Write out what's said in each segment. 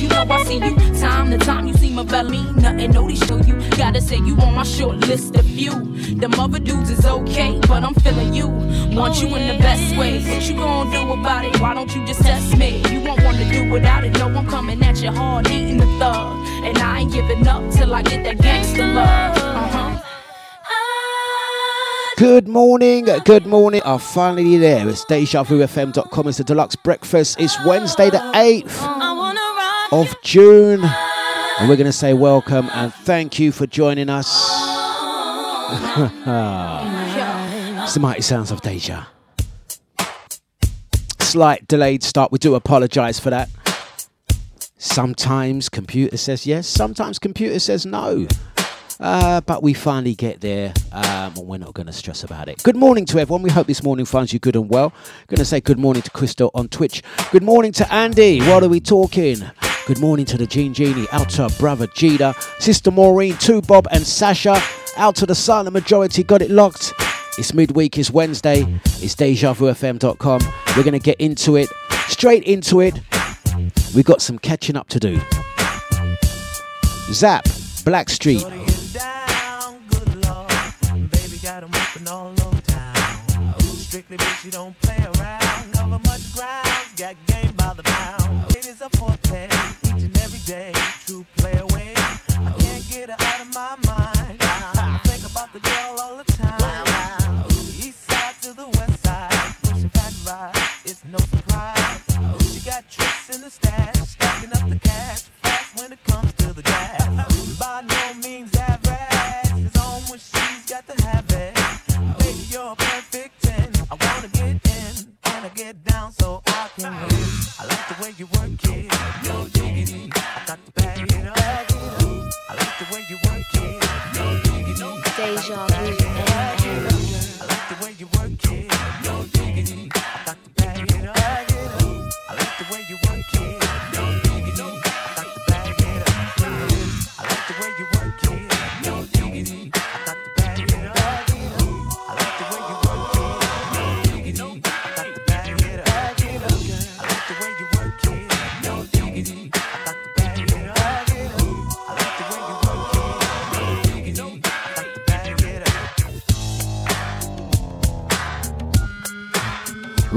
You know I see you time to time. You see my belly, nothing no show you. Gotta say you on my short list of few. Them other dudes is okay, but I'm feeling you. Want you in the best way. What you gonna do about it? Why don't you just test me? You won't wanna do without it. No, I'm coming at you hard, eating the thug, and I ain't giving up till I get that gangster love. Uh-huh. Good morning, good morning. I'm finally there. It's DejaVuFM.com. It's the Dlux breakfast. It's Wednesday, the 8th of June. And we're going to say welcome and thank you for joining us. it's the mighty sounds of Deja. Slight delayed start. We do apologize for that. Sometimes computer says yes, sometimes computer says no. Uh, but we finally get there, um, and we're not going to stress about it. Good morning to everyone. We hope this morning finds you good and well. Going to say good morning to Crystal on Twitch. Good morning to Andy. What are we talking? Good morning to the Gene Genie, out to brother Jida, sister Maureen, to Bob and Sasha, out to the silent majority. Got it locked. It's midweek. It's Wednesday. It's DejaVuFM.com. We're going to get into it, straight into it. We've got some catching up to do. Zap, Blackstreet, strictly bitch, you don't play around. Cover much ground, got day. True player win. I can't get her out of my mind. Diggity.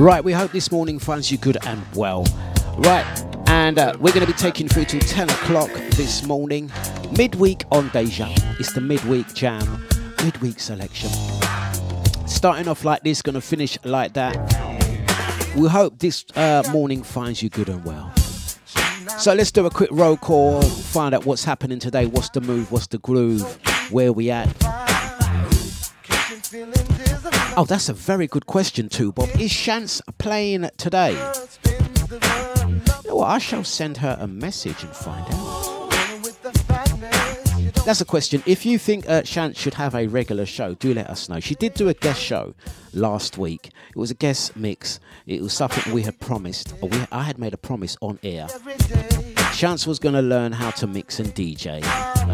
Right, we hope this morning finds you good and well. Right, and uh, we're going to be taking through till 10 o'clock this morning. Midweek on Deja. It's the midweek jam, midweek selection. Starting off like this, going to finish like that. We hope this uh, morning finds you good and well. So let's do a quick roll call, find out what's happening today, what's the move, what's the groove, where we at. Oh, that's a very good question too, Bob. Is Shance playing today? You know what? I shall send her a message and find out. That's a question. If you think uh, should have a regular show, do let us know. She did do a guest show last week. It was a guest mix. It was something we had promised, or we, I had made a promise on air. Chance was going to learn how to mix and DJ,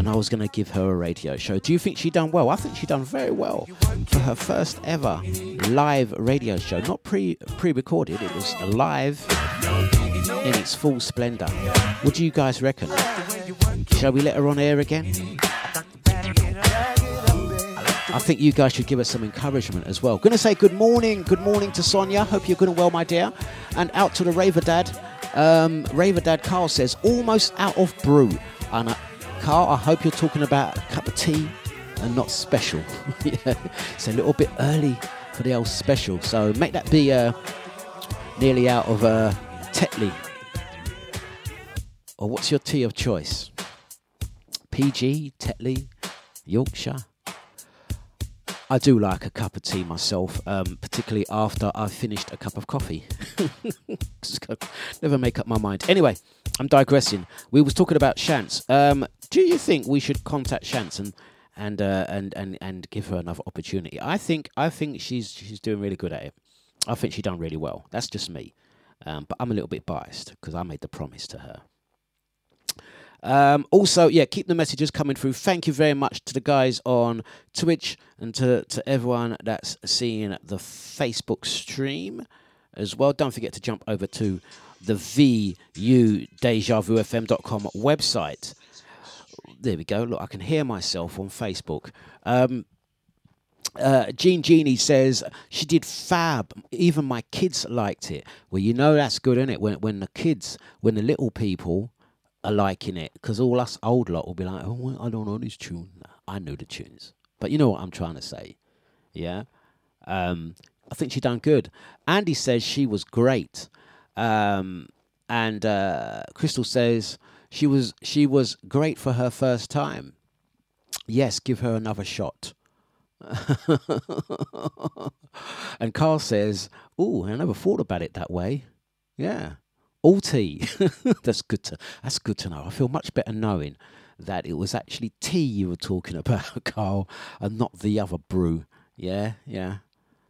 and I was going to give her a radio show. Do you think she done well? I think she done very well for her first ever live radio show. Not pre pre recorded. It was live in its full splendour. What do you guys reckon? Shall we let her on air again? I think you guys should give us some encouragement as well. Gonna say good morning, good morning to Sonia. Hope you're good and well, my dear. And out to the Raver Dad. Um, Raver Dad Carl says, almost out of brew. And uh, Carl, I hope you're talking about a cup of tea and not special. it's a little bit early for the old special. So make that be uh, nearly out of uh, Tetley. Or what's your tea of choice? PG, Tetley, Yorkshire. I do like a cup of tea myself, um, particularly after I've finished a cup of coffee. Never make up my mind. Anyway, I'm digressing. We was talking about Shantz. Um, do you think we should contact Shantz and and uh, and and and give her another opportunity? I think I think she's she's doing really good at it. I think she done really well. That's just me, um, but I'm a little bit biased because I made the promise to her. Um, also, yeah, keep the messages coming through. Thank you very much to the guys on Twitch and to, to everyone that's seeing the Facebook stream as well. Don't forget to jump over to the VU DejaVuFM.com website. There we go. Look, I can hear myself on Facebook. Um, uh, Jean Genie says she did fab. Even my kids liked it. Well, you know that's good, isn't it? When when the kids, when the little people are liking it, because all us old lot will be like, "Oh, I don't know this tune." I know the tunes, but you know what I'm trying to say, yeah. Um, I think she done good. Andy says she was great, um, and uh, Crystal says she was she was great for her first time. Yes, give her another shot. and Carl says, "Oh, I never thought about it that way." Yeah, all tea. that's good to that's good to know. I feel much better knowing that it was actually tea you were talking about, Carl, and not the other brew. Yeah, yeah.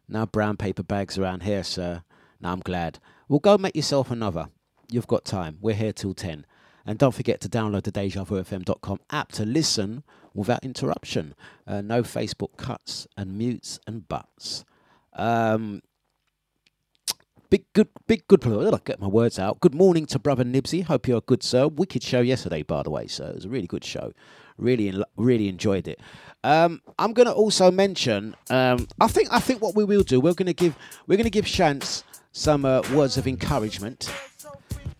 No brown paper bags around here, sir. Now I'm glad. Well, go make yourself another. You've got time. We're here till 10. And don't forget to download the DejaVuFM.com app to listen without interruption. Uh, no Facebook cuts and mutes and buts. Um, big good, big good. I'll get my words out. Good morning to brother Nibsy. Hope you're good, sir. Wicked show yesterday, by the way. So it was a really good show. Really, really enjoyed it. Um, I'm going to also mention. Um, I think, I think what we will do, we're going to give, we're to give Shantz some uh, words of encouragement.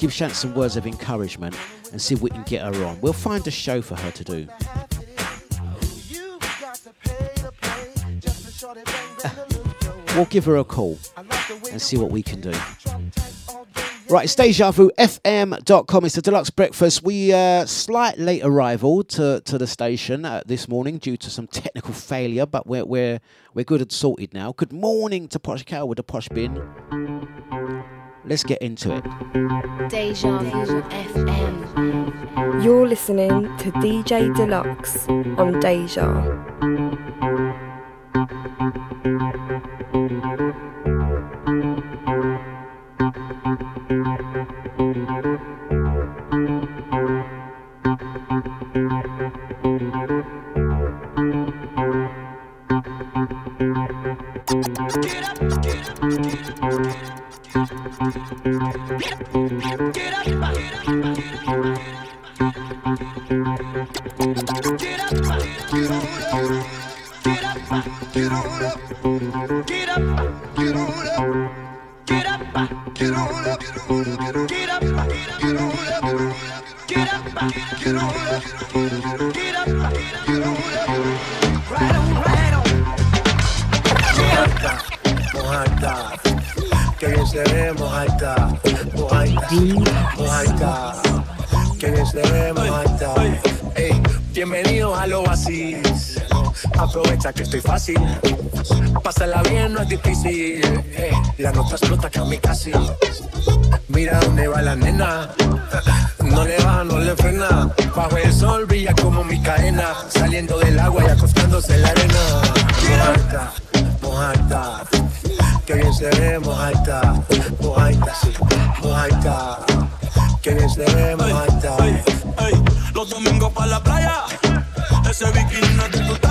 Give Shantz some words of encouragement and see if we can get her on. We'll find a show for her to do. we'll give her a call and see what we can do. Right, it's DejaVuFM.com. It's the Dlux Breakfast. We uh, slight late arrival to, to the station uh, this morning due to some technical failure, but we're we're we're good and sorted now. Good morning to Posh Cow with the Posh Bin. Let's get into it. Deja Vu FM. You're listening to DJ Dlux on Deja. Bienvenidos a lo vacío que estoy fácil. Pásala bien, no es difícil. Eh, la nota explota casi. Mira dónde va la nena. No le baja, no le frena. Bajo el sol brilla como mi cadena. Saliendo del agua y acostándose en la arena. Mojaita, mojaita. Que bien se ve, mojaita. Mojaita, sí. Mojaita. Que bien se ve, mojaita. Los domingos para la playa. Ese bikini no es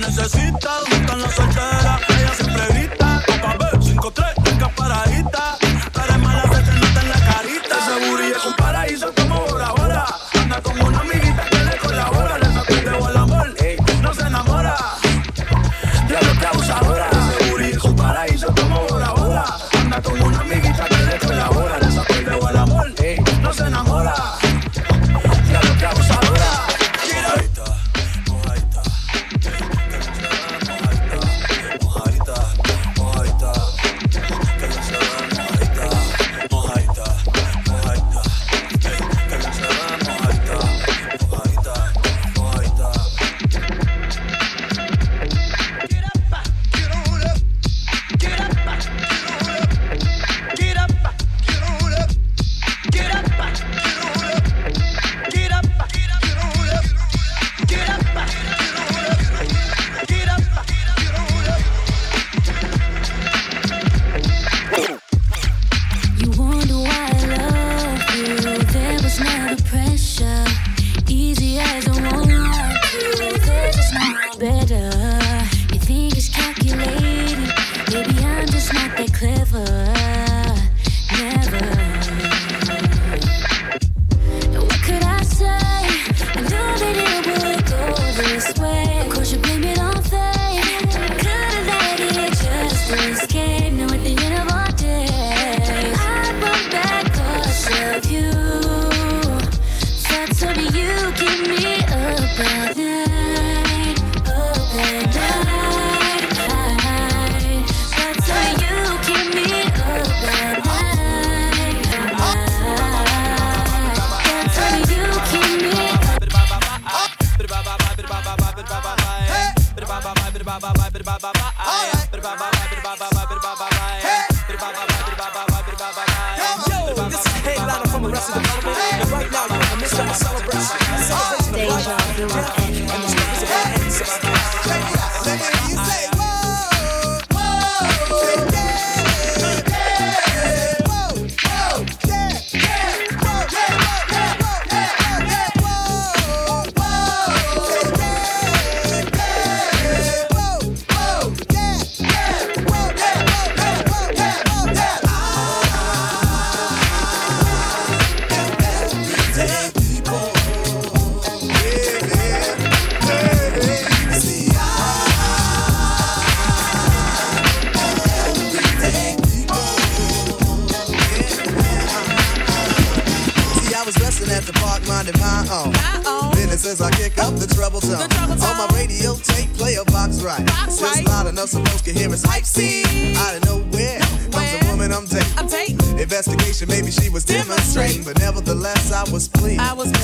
talla. necesita, están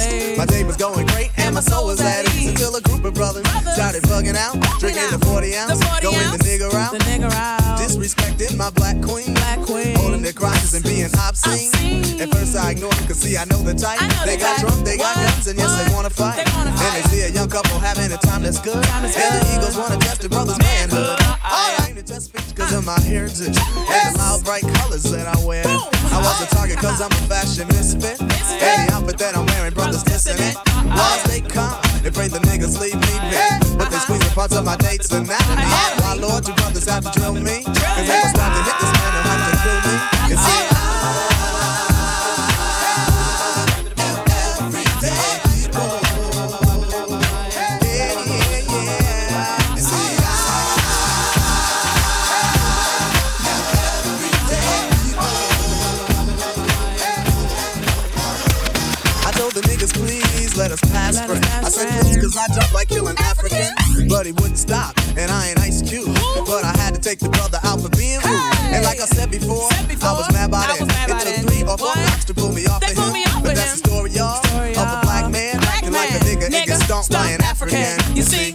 pleased. I was pleased. My day was going great and my soul was at ease until a group of brothers started bugging out, drinking the 40 ounce, The 40 going the nigger out, The nigger out. disrespecting my black queen, Black queen. holding their crotches and being obscene. Obscene. At first I ignored them, cause see I know the type. Know they the got type. drunk, they got guns, and yes they wanna fight. They wanna And they see a young couple having a time that's good. Time and the. Eagles wanna test their brother's manhood. I ain't just speech my heritage and the loud bright colors that I wear. I was a target cause I'm a fashion misfit. And the outfit that I'm wearing, brothers dissing it. Laws they come, they pray the niggas leave me be. But they uh-huh. squeeze the parts of my date's and anatomy. Uh-huh. Why Lord, you brothers have to drill me? Cause they must jump like killing African. But he wouldn't stop, and I ain't Ice Cube. But I had to take the brother out for being rude. And like I said before, Said before, I was mad by I then. was mad It by took then. three or four knocks to pull me off They of him. me off but that's him. the story, y'all. Of a black man Black acting like a nigga, Nigga, stomp by an African. African. You see?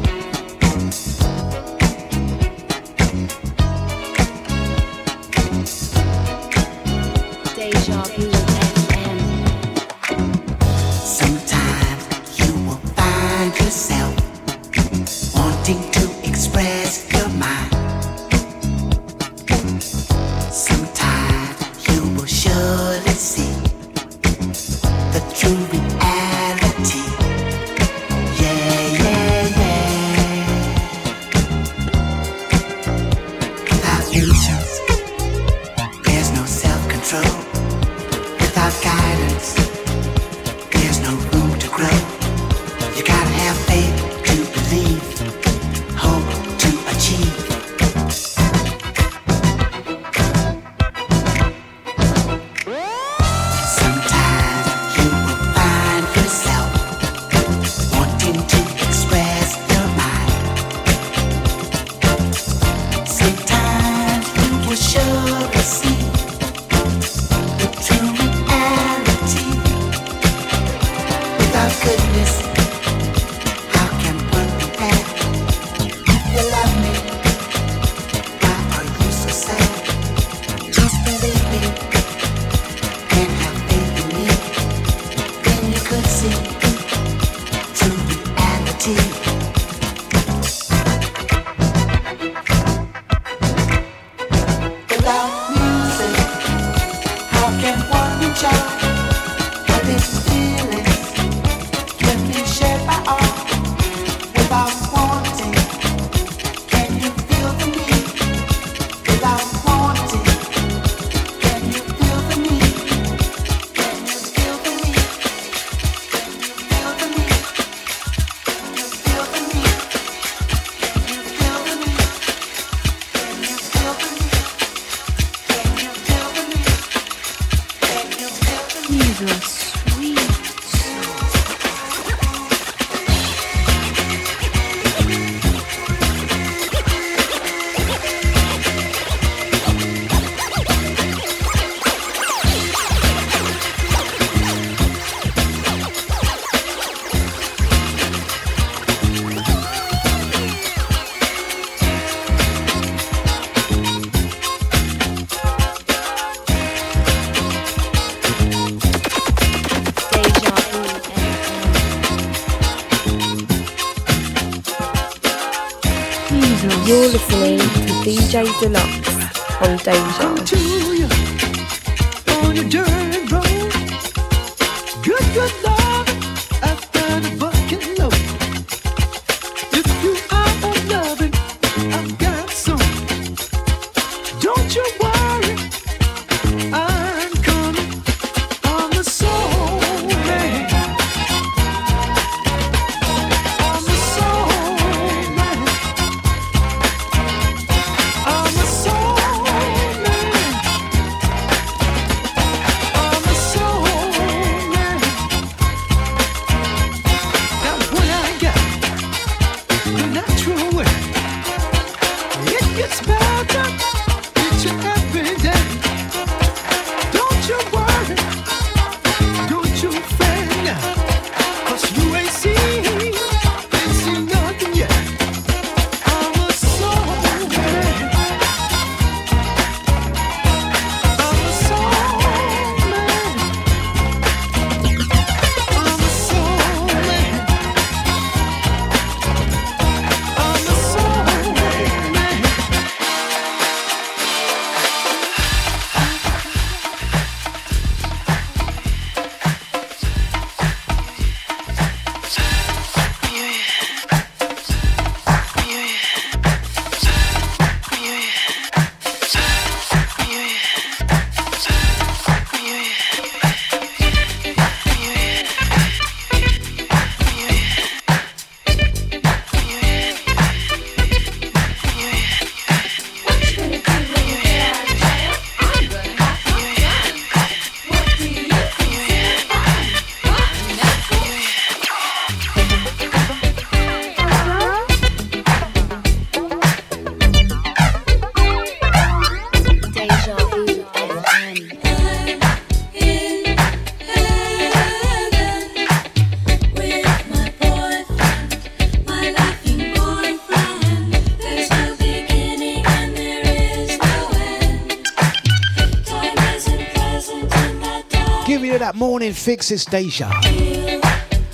Fix is Deja.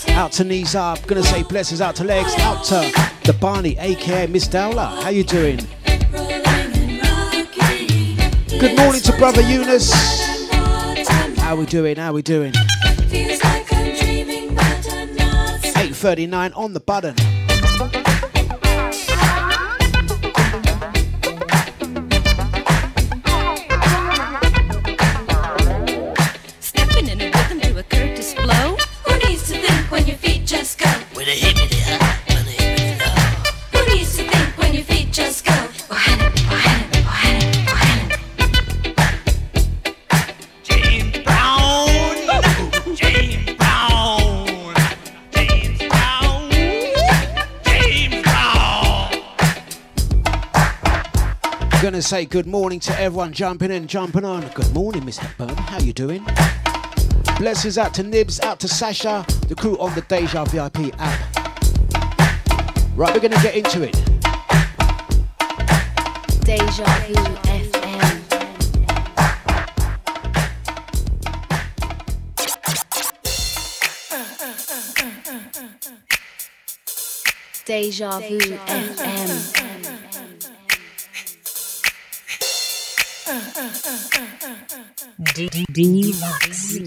Out to knees up. Gonna say blessings out to legs. Out to the Barney, aka Miss Dowler. How you doing? Good morning to brother Eunice. How we doing? How we doing? 8:39 on the button. to say good morning to everyone jumping in, jumping on. Good morning, Miss Hepburn. How you doing? Blessings out to Nibs, out to Sasha, the crew on the Deja VIP app. Right, we're going to get into it. Deja FM. Deja Vu FM. Deluxe.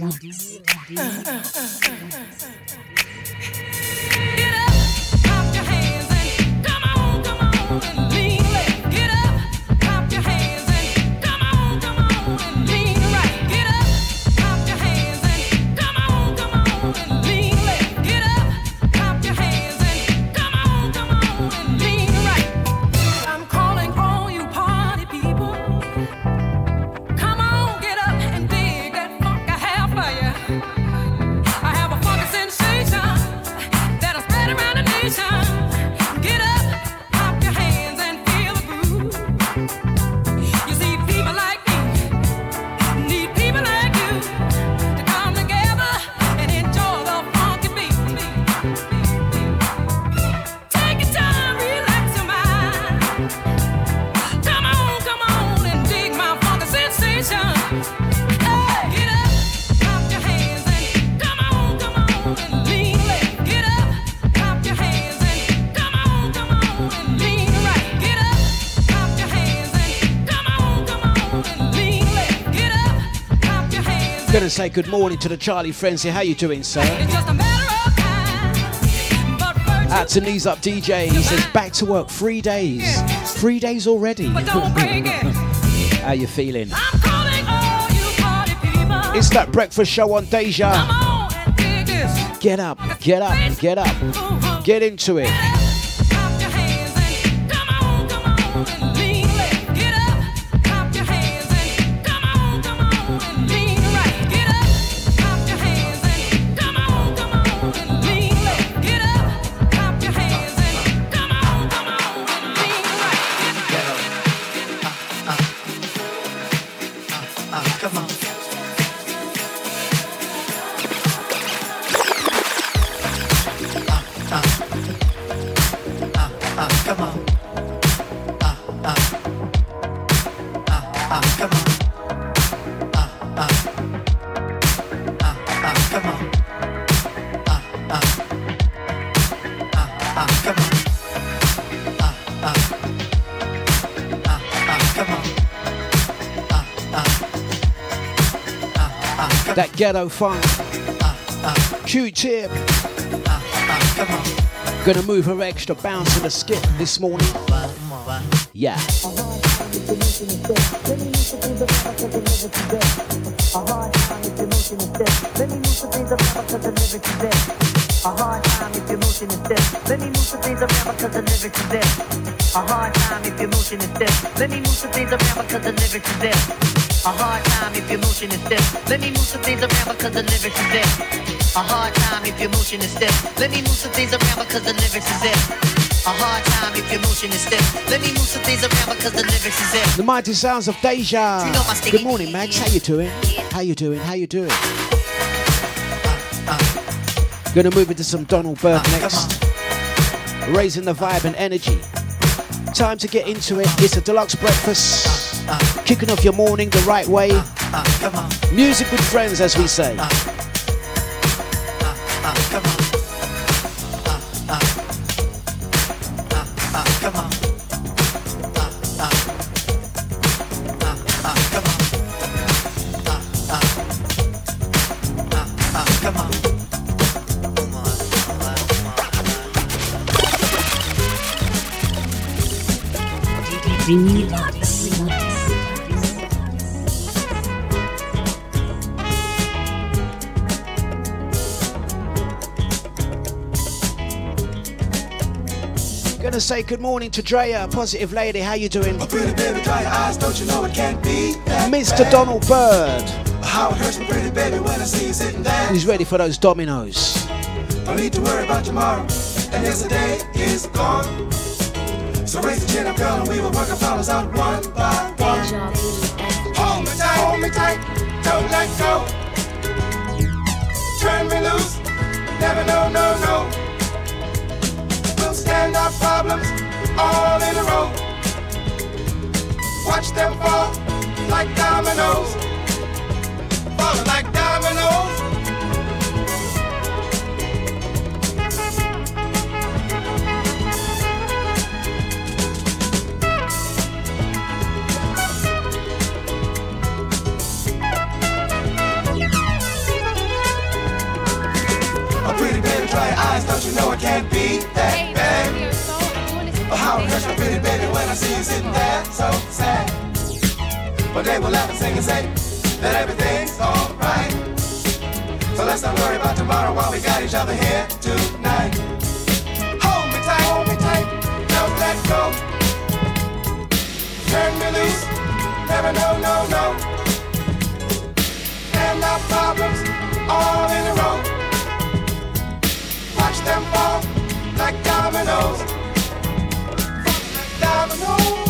Say good morning to the Charlie friends here. How you doing, sir? Out to knees up DJ. He says back to work. Three days. Three days already. How you feeling? It's that breakfast show on Deja. Get up, get up, get up. Get into it. Ghetto funk. Q-tip. Gonna move her extra bounce in the skip this morning. Yeah. A hard time if your motion is stiff. Let me move some things around because the lyrics is there. A hard time if your motion is stiff. Let me move some things around because the lyrics is there. A hard time if your motion is stiff. Let me move some things around because the lyrics is there. A hard time if your motion is stiff. Let me move some things around because the lyrics is there. A hard time if your motion is stiff. Let me move some things around because the lyrics is there. The mighty sounds of Deja. You know Good morning, Max. How you doing? How you doing? How you doing? Gonna move into some Donald Byrd uh, next. Raising the vibe and energy. Time to get into it. It's a deluxe breakfast. Kicking off your morning the right way. Music with friends, as we say. Gonna say good morning to Drea, positive lady. How you doing? Pretty baby, dry your eyes, don't you know it can't be that Mr. Donald Byrd. How it hurts me, pretty baby, when I see you sitting there. He's ready for those dominoes. Don't need to worry about tomorrow, and yesterday is gone. So raise the chin up, girl, and we will work our problems out one by one. Hold me tight, hold me tight, don't let go. Turn me loose, never no, no, no. We'll our problems all in a row. Watch them fall like dominoes, falling like dominoes. Dry your eyes, don't you know it can't be that I see you sitting there so sad. But they will laugh and sing and say that everything's alright. So let's not worry about tomorrow while we got each other here tonight. Hold me tight, hold me tight, don't let go. Turn me loose, never no, no, no. And our problems all in a row. Watch them fall like dominoes. Fall like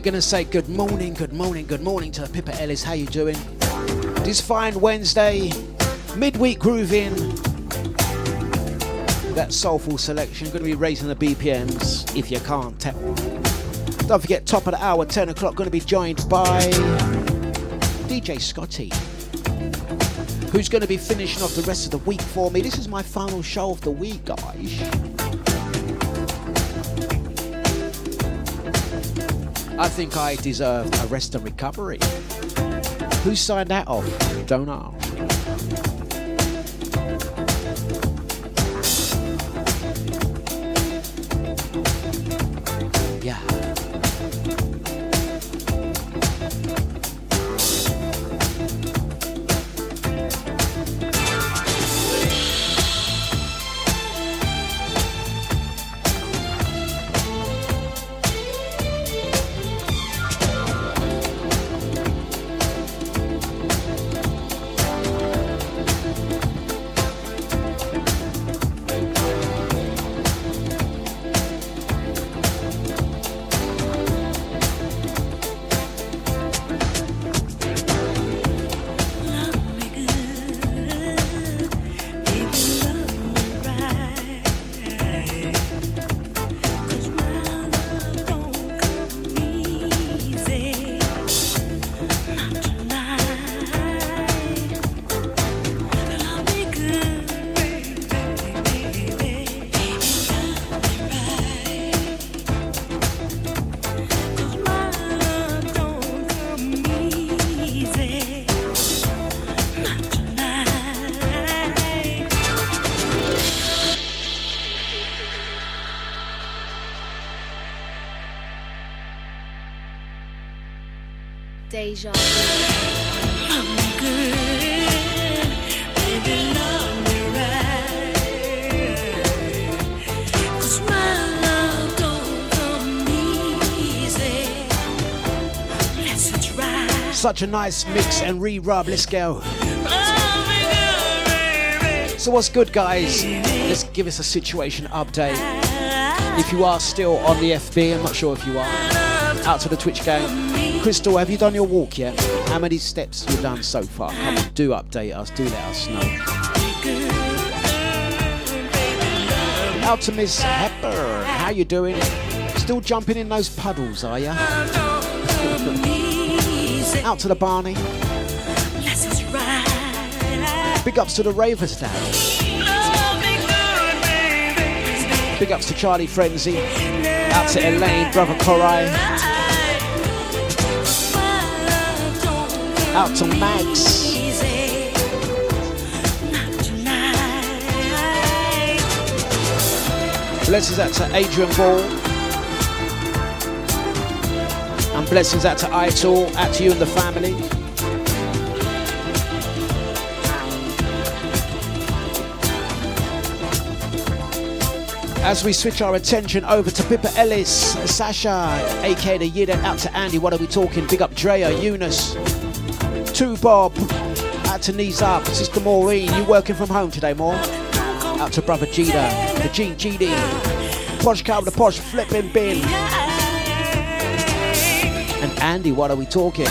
We're gonna say good morning, good morning, good morning to Pippa Ellis. How you doing? This fine Wednesday, midweek grooving. That soulful selection, gonna be raising the BPMs if you can't tap. Don't forget, top of the hour, 10 o'clock, gonna be joined by DJ Scotty, who's gonna be finishing off the rest of the week for me. This is my final show of the week, guys. I think I deserve a rest and recovery. Who signed that off? Don't know. Such a nice mix and re-rub. Let's go. So what's good, guys? Let's give us a situation update. If you are still on the FB, I'm not sure if you are. Out to the Twitch game. Crystal, have you done your walk yet? How many steps you've done so far? Come on, do update us. Do let us know. Out to Miss Hepburn. How you doing? Still jumping in those puddles, are ya? Out to the Barney. Big ups to the Ravers Dad. Big ups to Charlie Frenzy. Out to Elaine, brother Korai. Out to Max. Blessings out to Adrian Ball. Blessings out to Ital, out to you and the family. As we switch our attention over to Pippa Ellis, Sasha, aka the Yida, out to Andy, what are we talking? Big up Drea, Eunice, to Bob, out to Knees Up, Sister Maureen, you working from home today, more? Out to Brother Gita, the Gene GD, Posh Cow, the Posh Flipping Bin. And Andy, what are we talking?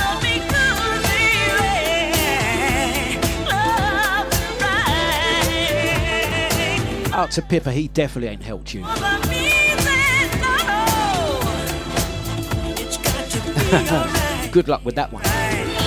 Out to Pippa, he definitely ain't helped you. Good luck with that one.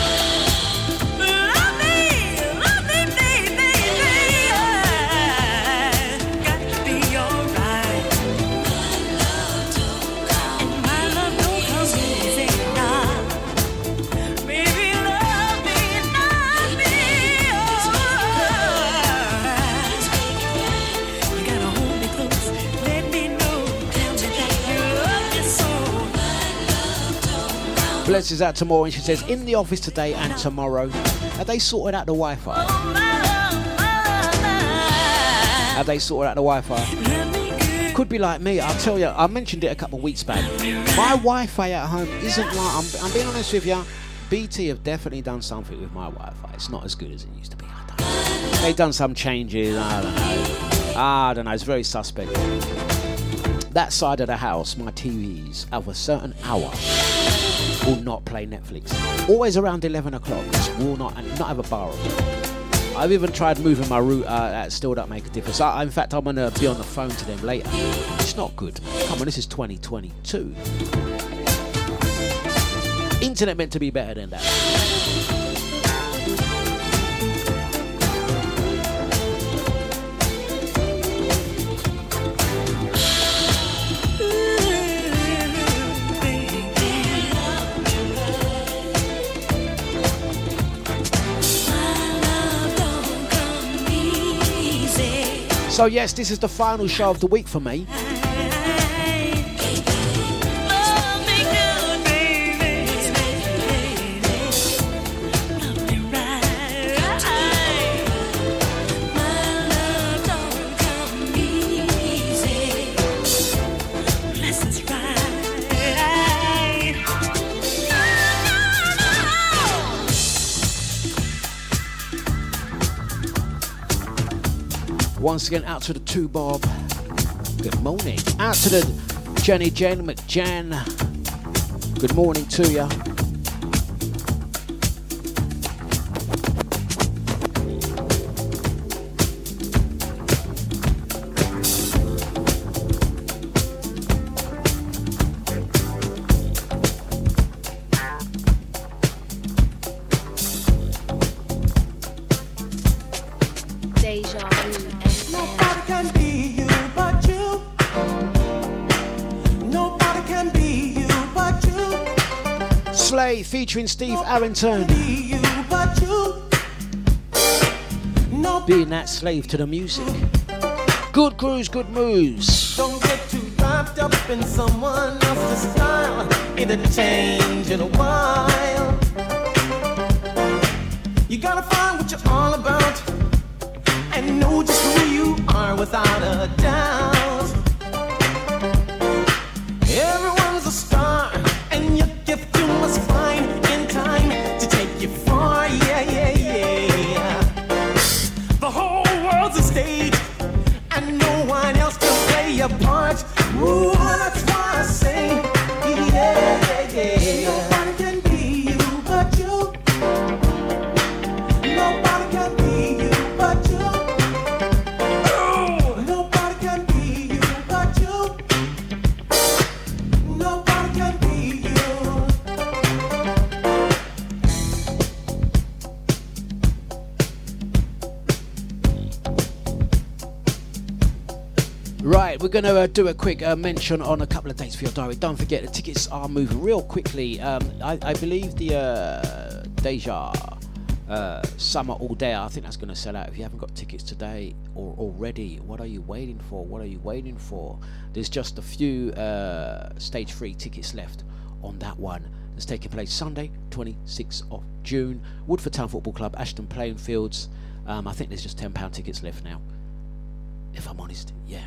Blessings out tomorrow, and She says, in the office today and tomorrow. Have they sorted out the Wi Fi? Have they sorted out the Wi Fi? Could be like me. I'll tell you, I mentioned it a couple of weeks back. My Wi Fi at home isn't like, I'm, I'm being honest with you, BT have definitely done something with my Wi Fi. It's not as good as it used to be. They've done some changes. I don't know. I don't know. It's very suspect. that side of the house, my TVs of a certain hour will not play Netflix. Always around 11 o'clock. Just will not and not have a bar. I've even tried moving my route. Uh, that still don't make a difference. I, in fact, I'm gonna be on the phone to them later. It's not good. Come on, this is 2022. Internet meant to be better than that. So yes, this is the final show of the week for me. Once again, out to the two Bob. Good morning. Out to the Jenny Jane McJan. Good morning to you. Featuring Steve Arrington. You. Being that slave to the music. Good grooves, good moves. don't get too wrapped up in someone else's style. It'll change in a while. You gotta find what you're all about and know just who you are without a doubt. Do a quick uh, mention on a couple of dates for your diary. Don't forget, the tickets are moving real quickly. Um, I, I believe the uh, Deja uh, Summer All Day, I think that's going to sell out. If you haven't got tickets today or already, what are you waiting for? What are you waiting for? There's just a few uh, stage three tickets left on that one. It's taking place Sunday, 26th of June. Woodford Town Football Club, Ashton Playing Fields. Um, I think there's just £10 tickets left now. If I'm honest, yeah.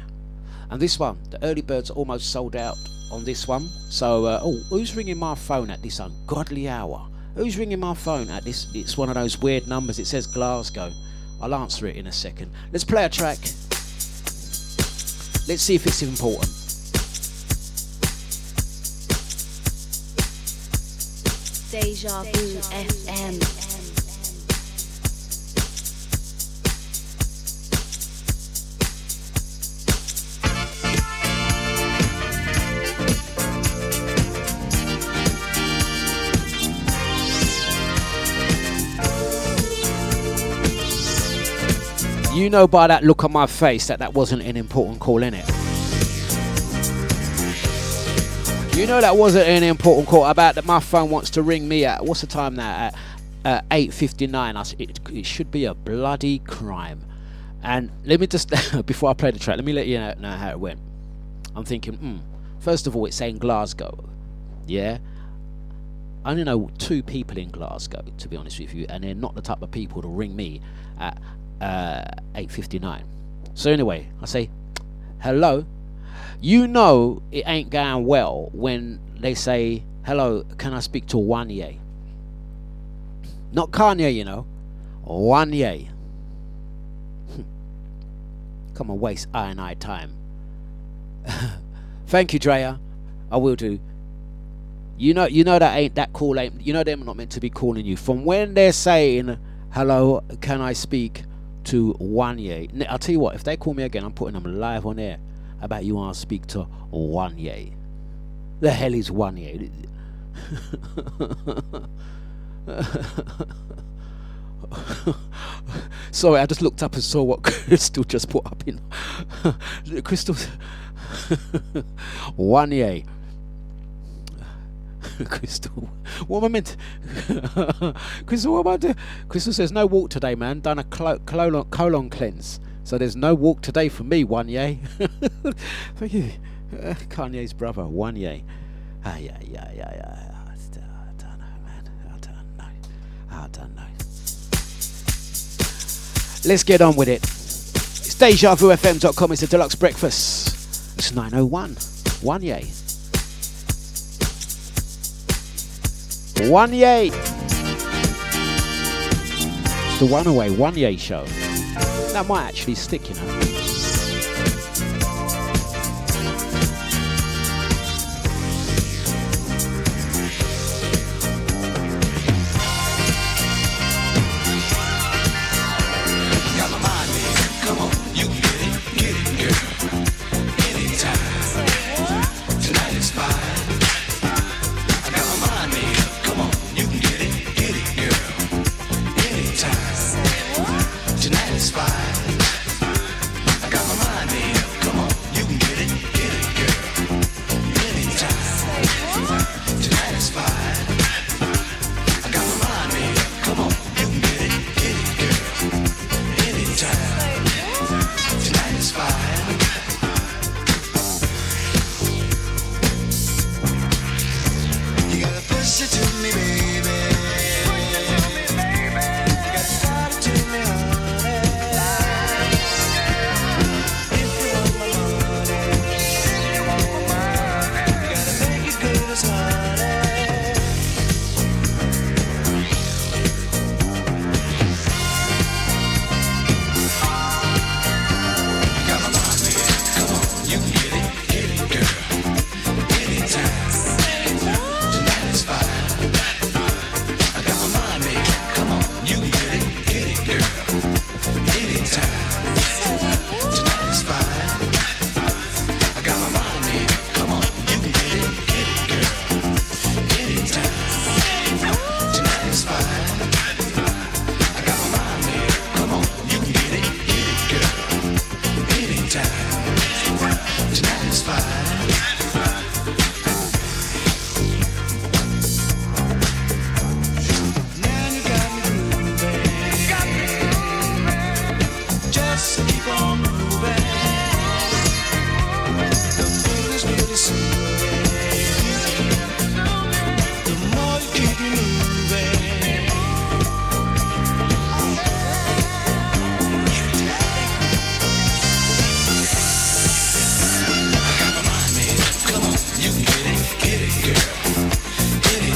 And this one, the early birds almost sold out on this one. So, uh, oh, who's ringing my phone at this ungodly hour? Who's ringing my phone at this? It's one of those weird numbers. It says Glasgow. I'll answer it in a second. Let's play a track. Let's see if it's important. Deja vu FM. You know by that look on my face that that wasn't an important call, in it. You know that wasn't an important call about that my phone wants to ring me at, what's the time now? At uh, 8.59. I s- It, it should be a bloody crime. And let me just, before I play the track, let me let you know, know how it went. I'm thinking, hmm, first of all, it's saying Glasgow. Yeah? I only know two people in Glasgow, to be honest with you, and they're not the type of people to ring me at uh, 8.59. So anyway, I say, hello. You know it ain't going well when they say, hello, can I speak to Wanye? Not Kanye, you know. Wanye. Come and waste I and I time. Thank you, Drea. I will do. You know, you know that ain't that call. Ain't you know they're not meant to be calling you. From when they're saying, "Hello, can I speak?" to Wanye. I'll tell you what, if they call me again, I'm putting them live on air about you want to speak to Wanye. The hell is Wanye? Sorry, I just looked up and saw what Crystal just put up in. Crystal. Wanye. Crystal, what am I meant? Crystal, what am I doing? Crystal says no walk today, man. Done a clo- colon, colon cleanse, so there's no walk today for me. One yay. Thank you, uh, Kanye's brother. One yay. Ah, yeah, yeah, yeah, yeah. I don't know, man. I don't know. I don't know. Let's get on with it. It's DejaVuFM.com. It's a deluxe breakfast. It's 901. One yay. One Yay. It's the One Away One Yay show. That might actually stick, you know.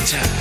time.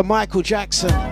Mr. Michael Jackson.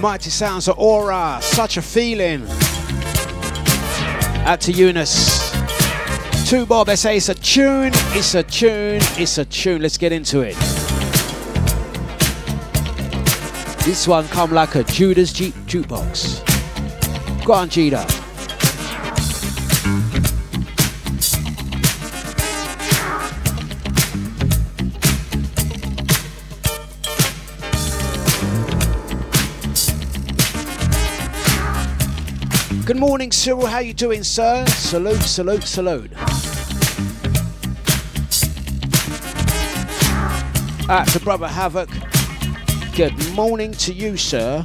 Mighty sounds of aura, such a feeling. Out to Eunice. Two Bob SA, it's a tune, it's a tune, it's a tune. Let's get into it. This one come like a Judas Jeep jukebox. Go on, Jeter. morning, Cyril. How you doing, sir? Salute, salute, salute. That's to Brother Havoc. Good morning to you, sir.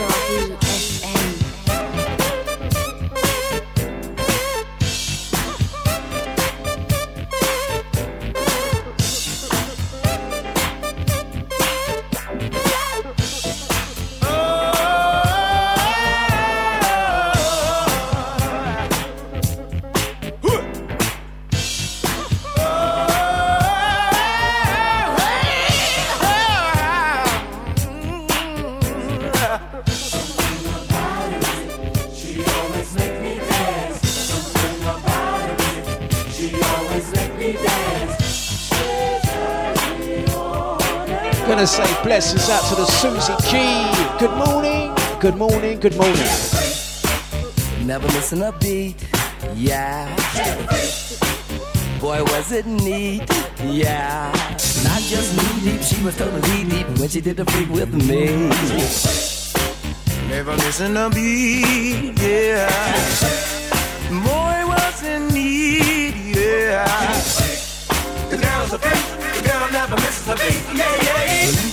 Deja Vu blessings out to the Susie G. Good morning, good morning, good morning. Never missing a beat, yeah. Boy, was it neat, yeah. Not just knee deep, she was totally deep when she did the freak with me. Never missing a beat, yeah. Boy, was in need, yeah. The girl's a freak, the girl never misses a beat, yeah, yeah.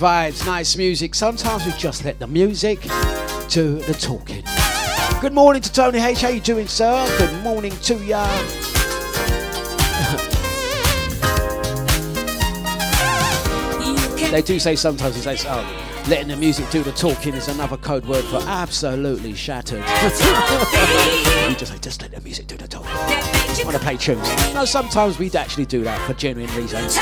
vibes, nice music. Sometimes we just let the music do the talking. Good morning to Tony H. How you doing, sir? Good morning to ya. they do say sometimes they say, oh, letting the music do the talking is another code word for absolutely shattered. you just say, just let the music do the talking. I want to play tunes. No, sometimes we'd actually do that for genuine reasons.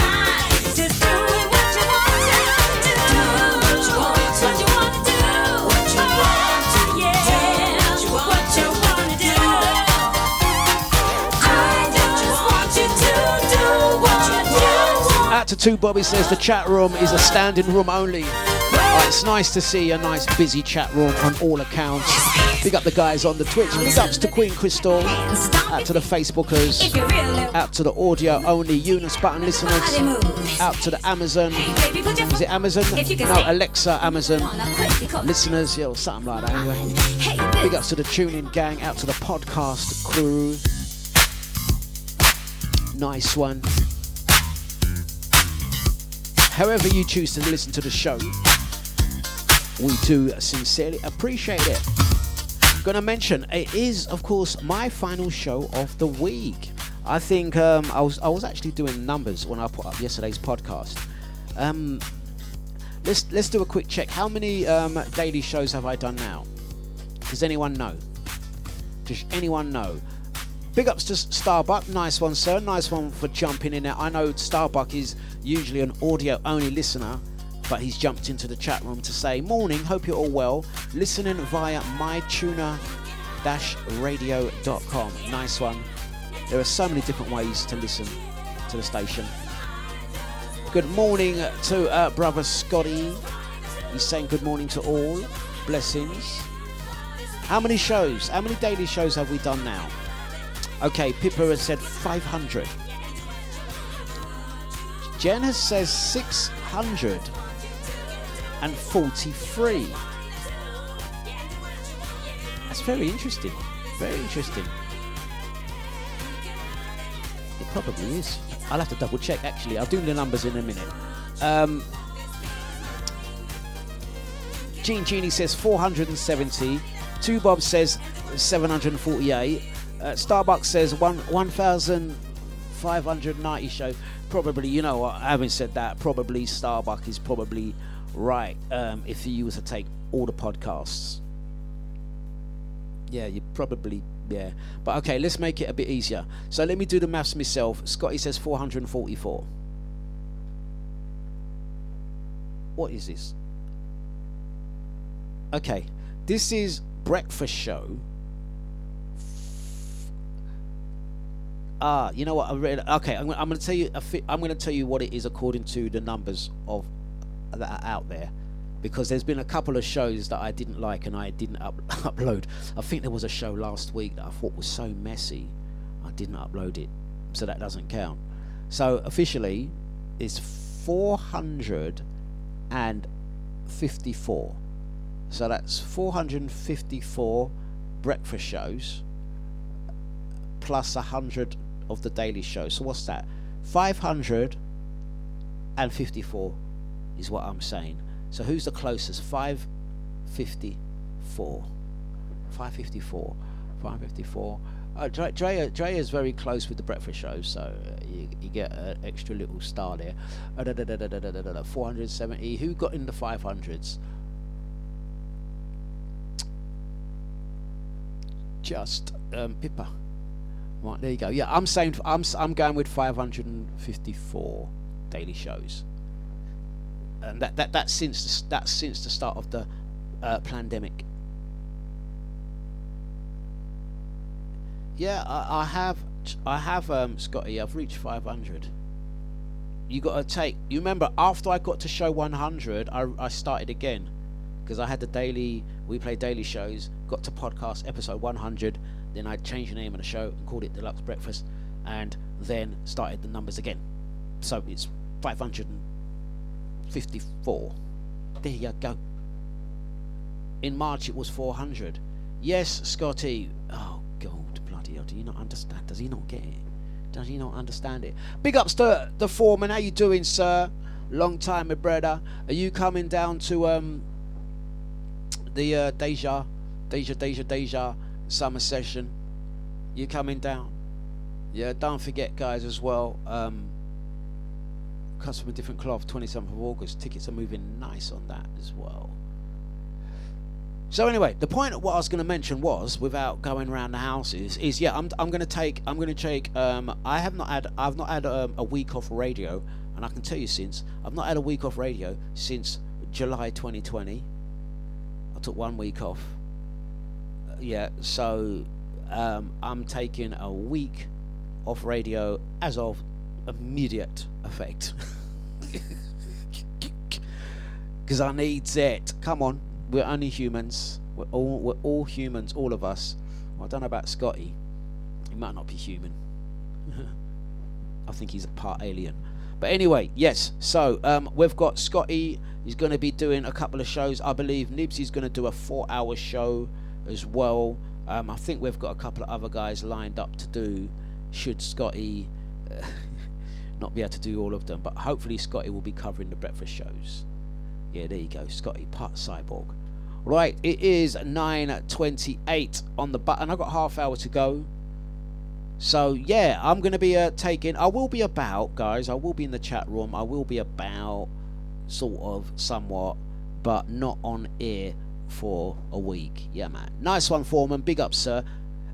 Out to two Bobby says the chat room is a standing room only. It's nice to see a nice busy chat room on all accounts. Big up the guys on the Twitch. Big ups to Queen Crystal. Out to the Facebookers. Out to the audio only Eunice button listeners. Out to the Amazon. Is it Amazon? No, Alexa Amazon listeners. Yeah, something like that. Anyway. Big ups to the tuning gang. Out to the podcast crew. Nice one. However, you choose to listen to the show, we do sincerely appreciate it. I'm Gonna mention it is, of course, my final show of the week. I think um, I was I was actually doing numbers when I put up yesterday's podcast. Um, let's let's do a quick check. How many um, daily shows have I done now? Does anyone know? Does anyone know? Big ups to Starbuck. Nice one, sir. Nice one for jumping in there. I know Starbuck is usually an audio only listener, but he's jumped into the chat room to say, Morning, hope you're all well. Listening via mytuner radio.com. Nice one. There are so many different ways to listen to the station. Good morning to uh, brother Scotty. He's saying good morning to all. Blessings. How many shows? How many daily shows have we done now? Okay, Pippa has said 500. Jen has says 643. That's very interesting. Very interesting. It probably is. I'll have to double check actually. I'll do the numbers in a minute. Um, Gene Genie says 470. Two Bob says 748. Uh, Starbucks says 1,000. 590 show. Probably, you know, having said that, probably Starbuck is probably right um, if you were to take all the podcasts. Yeah, you probably yeah. But okay, let's make it a bit easier. So let me do the maths myself. Scotty says 444. What is this? Okay, this is breakfast show Ah, you know what? I read. Okay, I'm, I'm going to tell you. I'm going to tell you what it is according to the numbers of that are out there, because there's been a couple of shows that I didn't like and I didn't up, upload. I think there was a show last week that I thought was so messy, I didn't upload it, so that doesn't count. So officially, it's 454. So that's 454 breakfast shows plus 100 of The Daily Show. So what's that? 554 is what I'm saying. So who's the closest? 554. 554. 554. Uh, Dre, Dre, Dre is very close with the breakfast show, so uh, you, you get an extra little star there. Uh, da, da, da, 470. Who got in the 500s? Just um, Pippa. Right, there you go. Yeah, I'm saying I'm I'm going with 554 daily shows, and that that that's since the, that's since the start of the uh, pandemic. Yeah, I, I have I have um, Scotty. I've reached 500. You got to take. You remember after I got to show 100, I I started again because I had the daily. We play daily shows. Got to podcast episode 100 then I changed the name of the show and called it Dlux Breakfast, and then started the numbers again. So it's 554. There you go. In March it was 400. Yes, Scotty. Oh God, bloody hell! Do you not understand? Does he not get it? Does he not understand it? Big ups to the foreman. How you doing, sir? long time, my brother. Are you coming down to um the uh, Deja, Deja, Deja, Deja summer session? You coming down? Yeah, don't forget, guys, as well. Um, Cuts from a different cloth, 27th of August. Tickets are moving nice on that as well. So anyway, the point of what I was going to mention was, without going around the houses, is yeah, I'm, I'm going to take I'm going to take um, I have not had I've not had um, a week off radio, and I can tell you since I've not had a week off radio since July 2020. I took one week off. Yeah, so um, I'm taking a week off radio as of immediate effect. Because I need it. Come on, we're only humans. We're all we're all humans, all of us. Well, I don't know about Scotty. He might not be human. I think he's a part alien. But anyway, yes. So um, we've got Scotty. He's going to be doing a couple of shows. I believe Nibsy's going to do a four-hour show as well. Um, I think we've got a couple of other guys lined up to do. Should Scotty uh, not be able to do all of them, but hopefully Scotty will be covering the breakfast shows. Yeah, there you go, Scotty, part cyborg. Right, it is 9:28 on the button. I've got half hour to go. So yeah, I'm gonna be uh, taking. I will be about, guys. I will be in the chat room. I will be about, sort of, somewhat, but not on air for a week. Yeah, man. Nice one, Foreman. Big up, sir.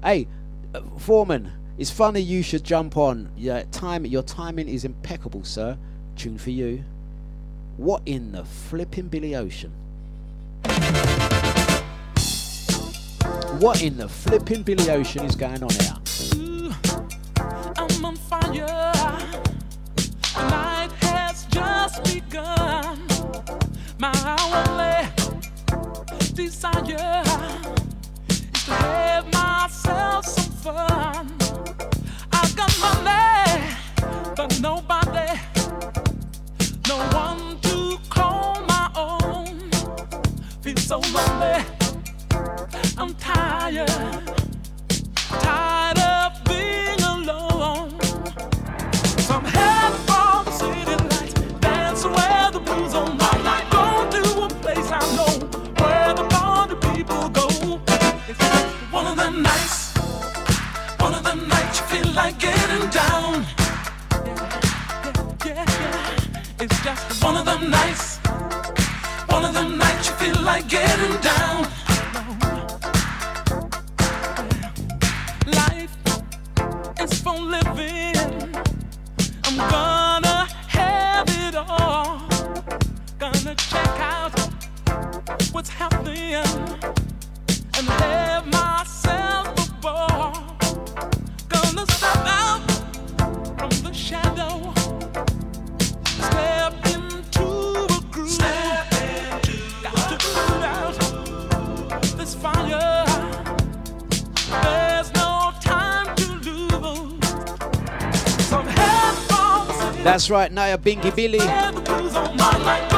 Hey, uh, Foreman. It's funny you should jump on. Yeah, time. Your timing is impeccable, sir. Tune for you. What in the flipping Billy Ocean? What in the flipping Billy Ocean is going on here? I'm on fire. Night has just begun. My only desire is to have myself some fun. I've got money, but nobody, no one to call my own. Feel so lonely. I'm tired it's just one of them nights, one of them nights you feel like getting down. That's right, Naya Binky Billy.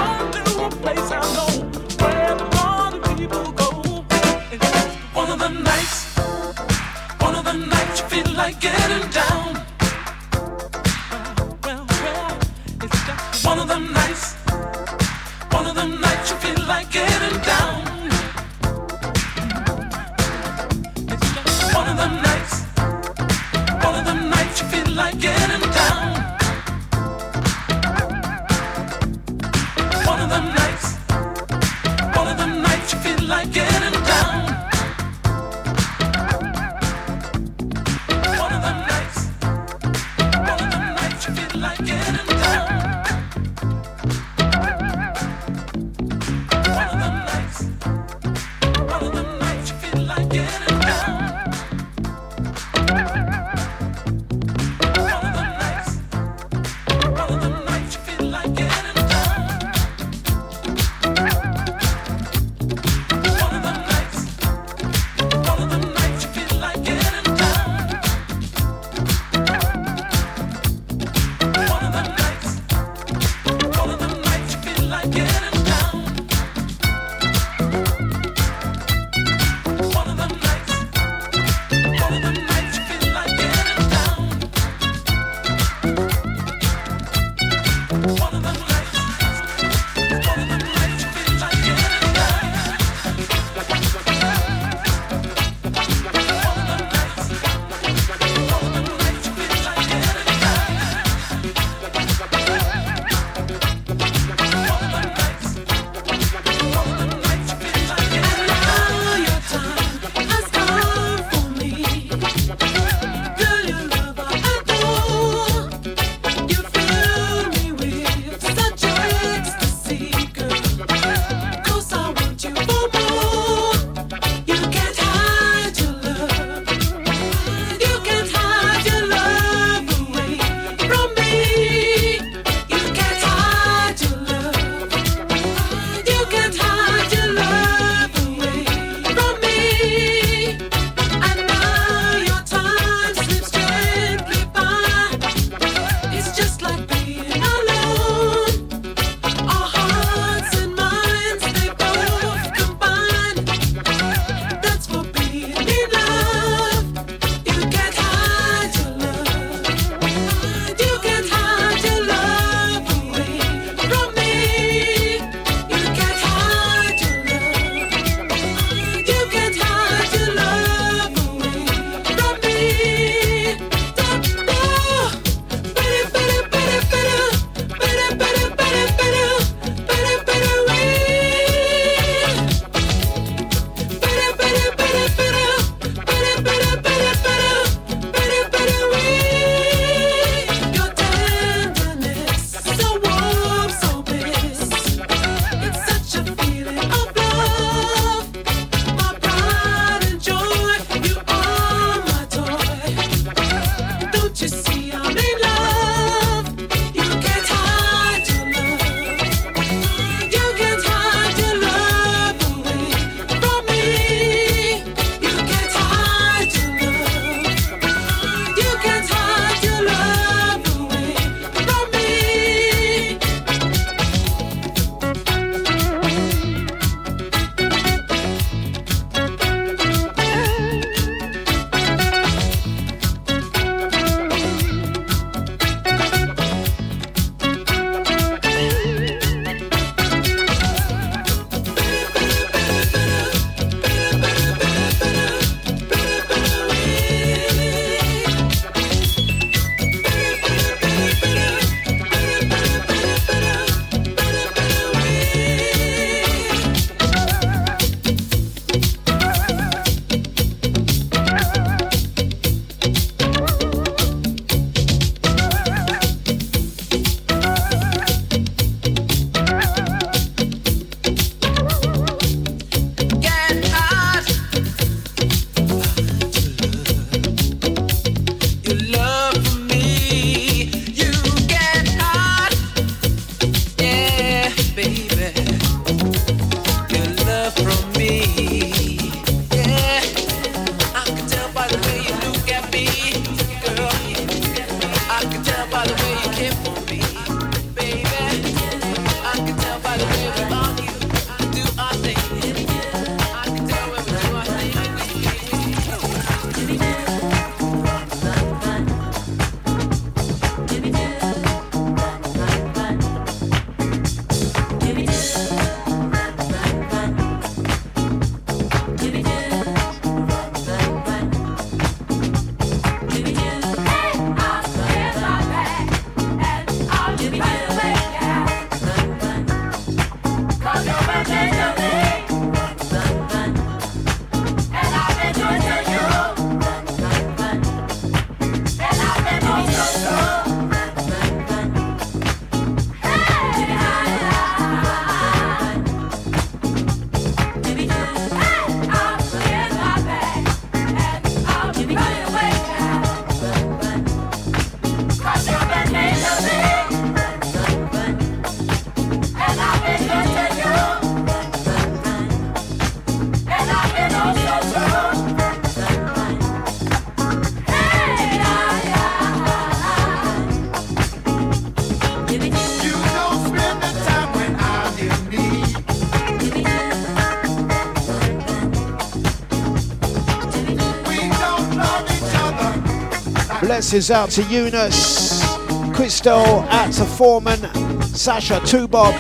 Condolences out to Eunice, Crystal, out to Foreman, Sasha, Two Bob,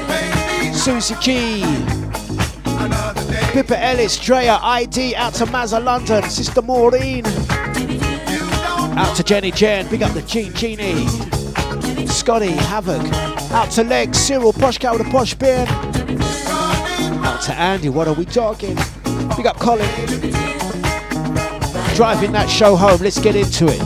Susie Key, Pippa Ellis, Drea, ID, out to Mazza London, Sister Maureen, out to Jenny Jen, big up the Gene Genie, Scotty, Havoc, out to Legs, Cyril, Posh Cow with a Posh Bin, out to Andy, what are we talking? Big up Colin driving that show home. Let's get into it.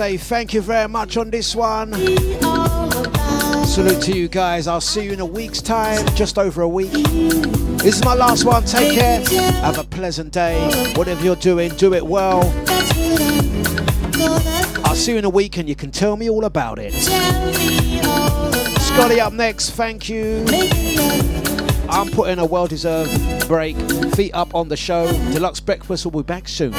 Say thank you very much on this one. Salute to you guys. I'll see you in a week's time, just over a week. This is my last one. Take care. Have a pleasant day. Whatever you're doing, do it well. I'll see you in a week and you can tell me all about it. Scotty up next. Thank you. I'm putting a well deserved break. Feet up on the show. Dlux Breakfast will be back soon.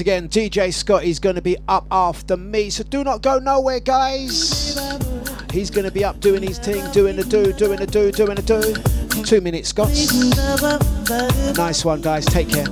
Again, DJ Scotty's going to be up after me, so do not go nowhere, guys. He's going to be up doing his thing, doing the do, doing the do, doing the do. Two minutes, Scots. Nice one, guys. Take care.